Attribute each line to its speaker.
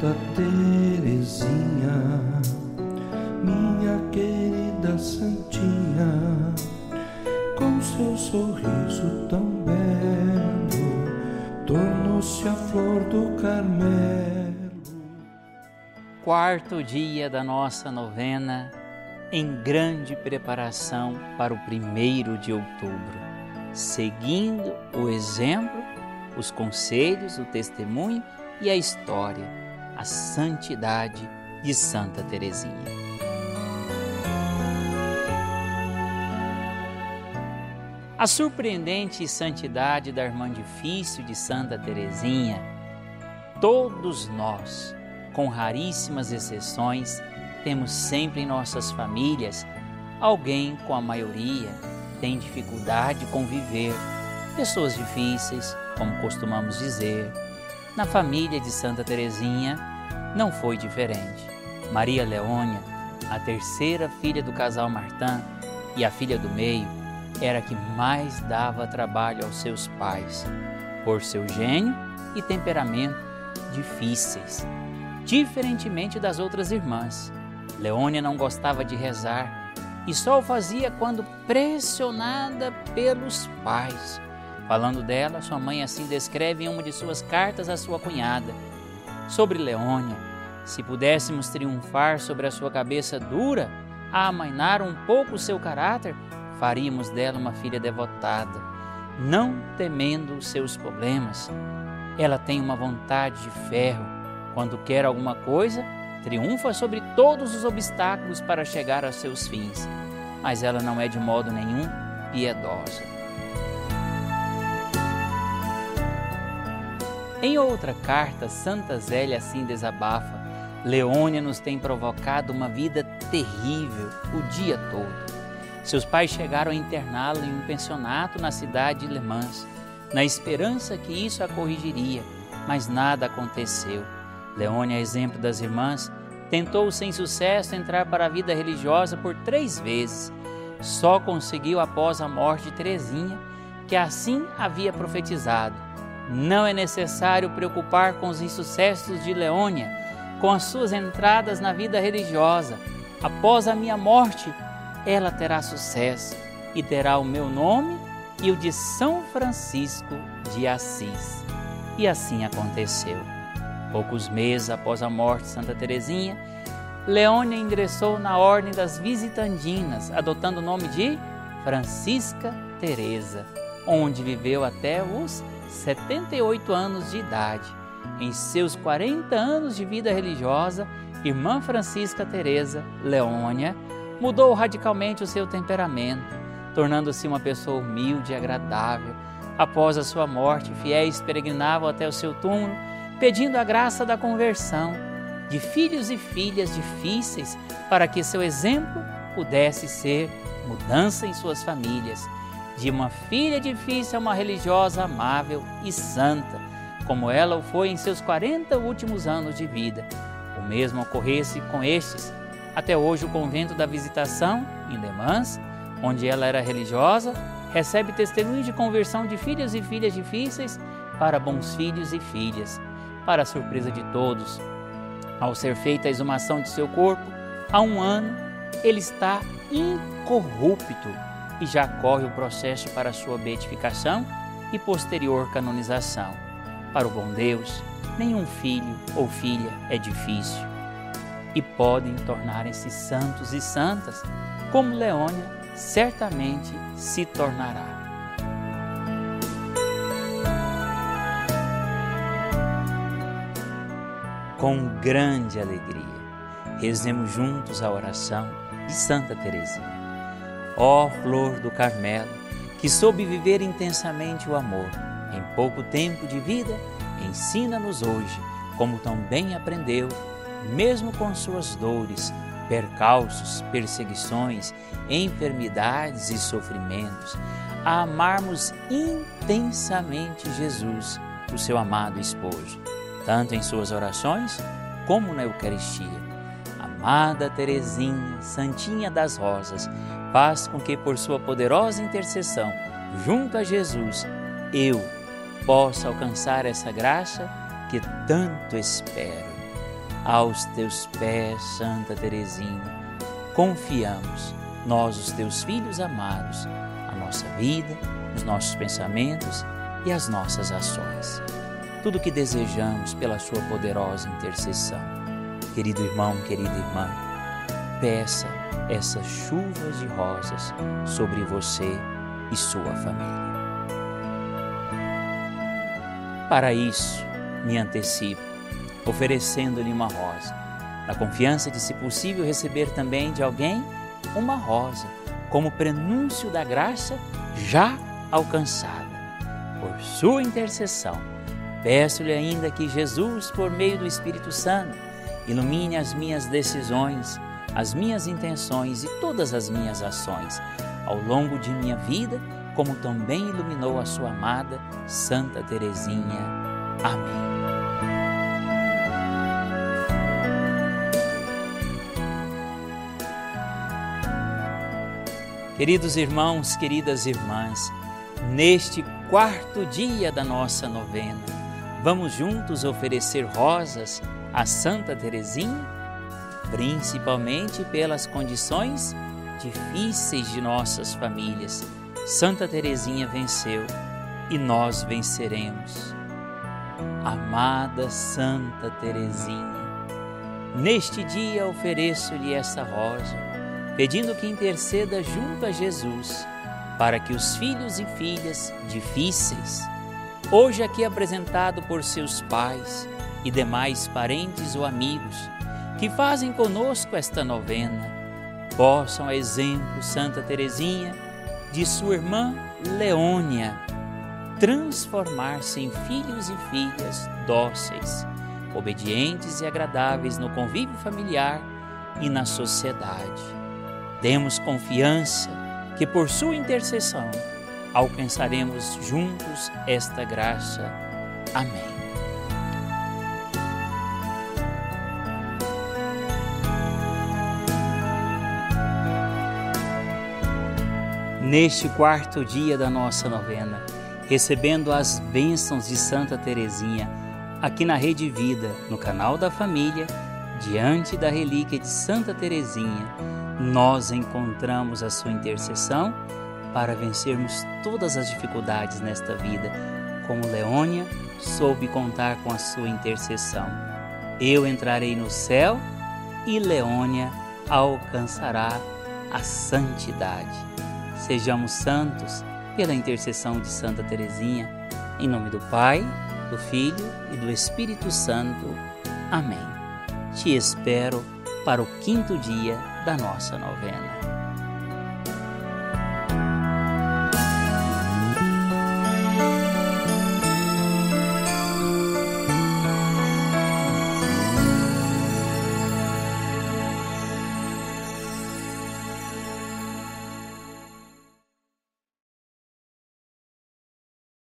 Speaker 1: Santa Teresinha, minha querida Santinha, com seu sorriso tão belo, tornou-se a flor do Carmelo.
Speaker 2: Quarto dia da nossa novena, em grande preparação para o primeiro de outubro, seguindo o exemplo, os conselhos, o testemunho e a história, a santidade de Santa Teresinha. A surpreendente santidade da irmã difícil de Santa Teresinha, todos nós, com raríssimas exceções, temos sempre em nossas famílias alguém com a maioria tem dificuldade de conviver, pessoas difíceis, como costumamos dizer, na família de Santa Teresinha não foi diferente. Maria Leônia, a terceira filha do casal Martin e a filha do meio, era a que mais dava trabalho aos seus pais, por seu gênio e temperamento difíceis. Diferentemente das outras irmãs, Leônia não gostava de rezar e só o fazia quando pressionada pelos pais Falando dela, sua mãe assim descreve em uma de suas cartas à sua cunhada. Sobre Leônia, se pudéssemos triunfar sobre a sua cabeça dura, a amainar um pouco o seu caráter, faríamos dela uma filha devotada, não temendo os seus problemas. Ela tem uma vontade de ferro. Quando quer alguma coisa, triunfa sobre todos os obstáculos para chegar aos seus fins. Mas ela não é de modo nenhum piedosa. Em outra carta, Santa Zélia assim desabafa: Leônia nos tem provocado uma vida terrível o dia todo. Seus pais chegaram a interná-la em um pensionato na cidade de Le Mans, na esperança que isso a corrigiria, mas nada aconteceu. Leônia, exemplo das irmãs, tentou sem sucesso entrar para a vida religiosa por três vezes. Só conseguiu após a morte de Teresinha, que assim havia profetizado não é necessário preocupar com os insucessos de Leônia, com as suas entradas na vida religiosa. Após a minha morte, ela terá sucesso e terá o meu nome e o de São Francisco de Assis. E assim aconteceu. Poucos meses após a morte de Santa Teresinha, Leônia ingressou na Ordem das Visitandinas, adotando o nome de Francisca Teresa, onde viveu até os 78 anos de idade. Em seus 40 anos de vida religiosa, irmã Francisca Teresa Leônia mudou radicalmente o seu temperamento, tornando-se uma pessoa humilde e agradável. Após a sua morte, fiéis peregrinavam até o seu túmulo, pedindo a graça da conversão de filhos e filhas difíceis, para que seu exemplo pudesse ser mudança em suas famílias de uma filha difícil a uma religiosa amável e santa, como ela o foi em seus 40 últimos anos de vida. O mesmo ocorresse com estes. Até hoje, o convento da Visitação, em Le Mans, onde ela era religiosa, recebe testemunhos de conversão de filhos e filhas difíceis para bons filhos e filhas. Para a surpresa de todos, ao ser feita a exumação de seu corpo, há um ano, ele está incorrupto e já corre o processo para sua beatificação e posterior canonização. Para o bom Deus, nenhum filho ou filha é difícil e podem tornarem-se santos e santas, como Leônia certamente se tornará. Com grande alegria, rezemos juntos a oração de Santa Teresinha. Ó flor do Carmelo, que soube viver intensamente o amor, em pouco tempo de vida, ensina-nos hoje, como tão bem aprendeu, mesmo com suas dores, percalços, perseguições, enfermidades e sofrimentos, a amarmos intensamente Jesus, o seu amado esposo, tanto em suas orações como na Eucaristia. Amada Teresinha, Santinha das Rosas, faz com que, por sua poderosa intercessão, junto a Jesus, eu possa alcançar essa graça que tanto espero. aos teus pés, Santa Teresinha, confiamos, nós, os teus filhos amados, a nossa vida, os nossos pensamentos e as nossas ações. Tudo o que desejamos pela Sua poderosa intercessão. Querido irmão, querida irmã, peça essas chuvas de rosas sobre você e sua família. Para isso, me antecipo, oferecendo-lhe uma rosa, na confiança de, se possível, receber também de alguém uma rosa, como prenúncio da graça já alcançada. Por sua intercessão, peço-lhe ainda que Jesus, por meio do Espírito Santo, ilumine as minhas decisões, as minhas intenções e todas as minhas ações ao longo de minha vida como também iluminou a sua amada Santa Teresinha. Amém. Queridos irmãos, queridas irmãs, neste quarto dia da nossa novena, vamos juntos oferecer rosas a Santa Teresinha, principalmente pelas condições difíceis de nossas famílias Santa Teresinha venceu e nós venceremos. Amada Santa Teresinha, neste dia ofereço-lhe esta rosa, pedindo que interceda junto a Jesus para que os filhos e filhas difíceis, hoje aqui apresentado por seus pais e demais parentes ou amigos que fazem conosco esta novena, possam, a exemplo Santa Teresinha, de sua irmã Leônia transformar-se em filhos e filhas dóceis, obedientes e agradáveis no convívio familiar e na sociedade. Demos confiança que por sua intercessão alcançaremos juntos esta graça. Amém. Neste quarto dia da nossa novena, recebendo as bênçãos de Santa Teresinha, aqui na Rede Vida, no canal da Família, diante da relíquia de Santa Teresinha, nós encontramos a sua intercessão para vencermos todas as dificuldades nesta vida, como Leônia soube contar com a sua intercessão. Eu entrarei no céu e Leônia alcançará a santidade. Sejamos santos pela intercessão de Santa Teresinha, em nome do Pai, do Filho e do Espírito Santo. Amém. Te espero para o quinto dia da nossa novena.